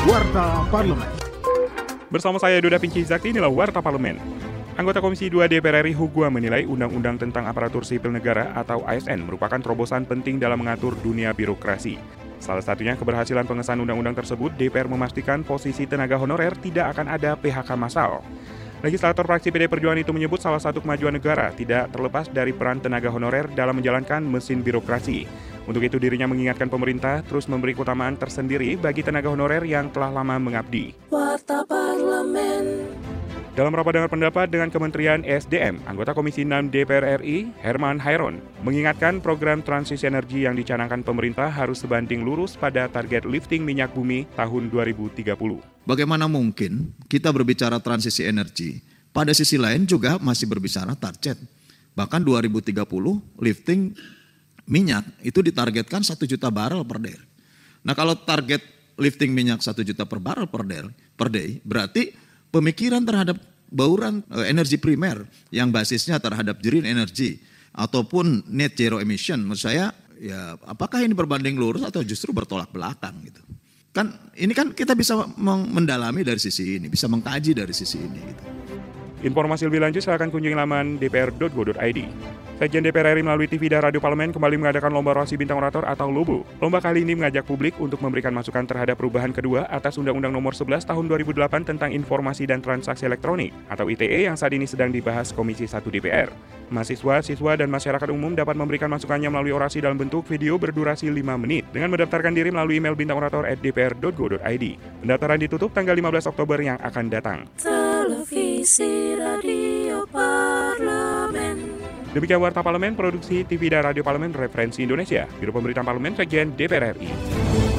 Warta Parlemen. Bersama saya Doda Pinci Zakti, inilah Warta Parlemen. Anggota Komisi 2 DPR RI Hugua menilai Undang-Undang tentang Aparatur Sipil Negara atau ASN merupakan terobosan penting dalam mengatur dunia birokrasi. Salah satunya keberhasilan pengesahan undang-undang tersebut, DPR memastikan posisi tenaga honorer tidak akan ada PHK massal. Legislator fraksi PD Perjuangan itu menyebut salah satu kemajuan negara tidak terlepas dari peran tenaga honorer dalam menjalankan mesin birokrasi. Untuk itu dirinya mengingatkan pemerintah terus memberi keutamaan tersendiri bagi tenaga honorer yang telah lama mengabdi. Warta Parlemen. Dalam rapat dengar pendapat dengan Kementerian SDM, anggota Komisi 6 DPR RI, Herman Hairon, mengingatkan program transisi energi yang dicanangkan pemerintah harus sebanding lurus pada target lifting minyak bumi tahun 2030. Bagaimana mungkin kita berbicara transisi energi, pada sisi lain juga masih berbicara target. Bahkan 2030 lifting minyak itu ditargetkan 1 juta barrel per day. Nah kalau target lifting minyak 1 juta per barrel per day, per day berarti pemikiran terhadap bauran eh, energi primer yang basisnya terhadap green energy ataupun net zero emission menurut saya ya apakah ini berbanding lurus atau justru bertolak belakang gitu. Kan ini kan kita bisa mendalami dari sisi ini, bisa mengkaji dari sisi ini gitu. Informasi lebih lanjut silahkan kunjungi laman dpr.go.id. Sekjen DPR RI melalui TV dan Radio Parlemen kembali mengadakan Lomba Orasi Bintang Orator atau LOBO. Lomba kali ini mengajak publik untuk memberikan masukan terhadap perubahan kedua atas Undang-Undang Nomor 11 Tahun 2008 tentang Informasi dan Transaksi Elektronik atau ITE yang saat ini sedang dibahas Komisi 1 DPR. Mahasiswa, siswa, dan masyarakat umum dapat memberikan masukannya melalui orasi dalam bentuk video berdurasi 5 menit dengan mendaftarkan diri melalui email bintangorator@dpr.go.id. Pendaftaran ditutup tanggal 15 Oktober yang akan datang. Televisi Radio Parlemen. Demikian Warta Parlemen, Produksi TV dan Radio Parlemen Referensi Indonesia, Biro Pemberitaan Parlemen, Sekjen DPR RI.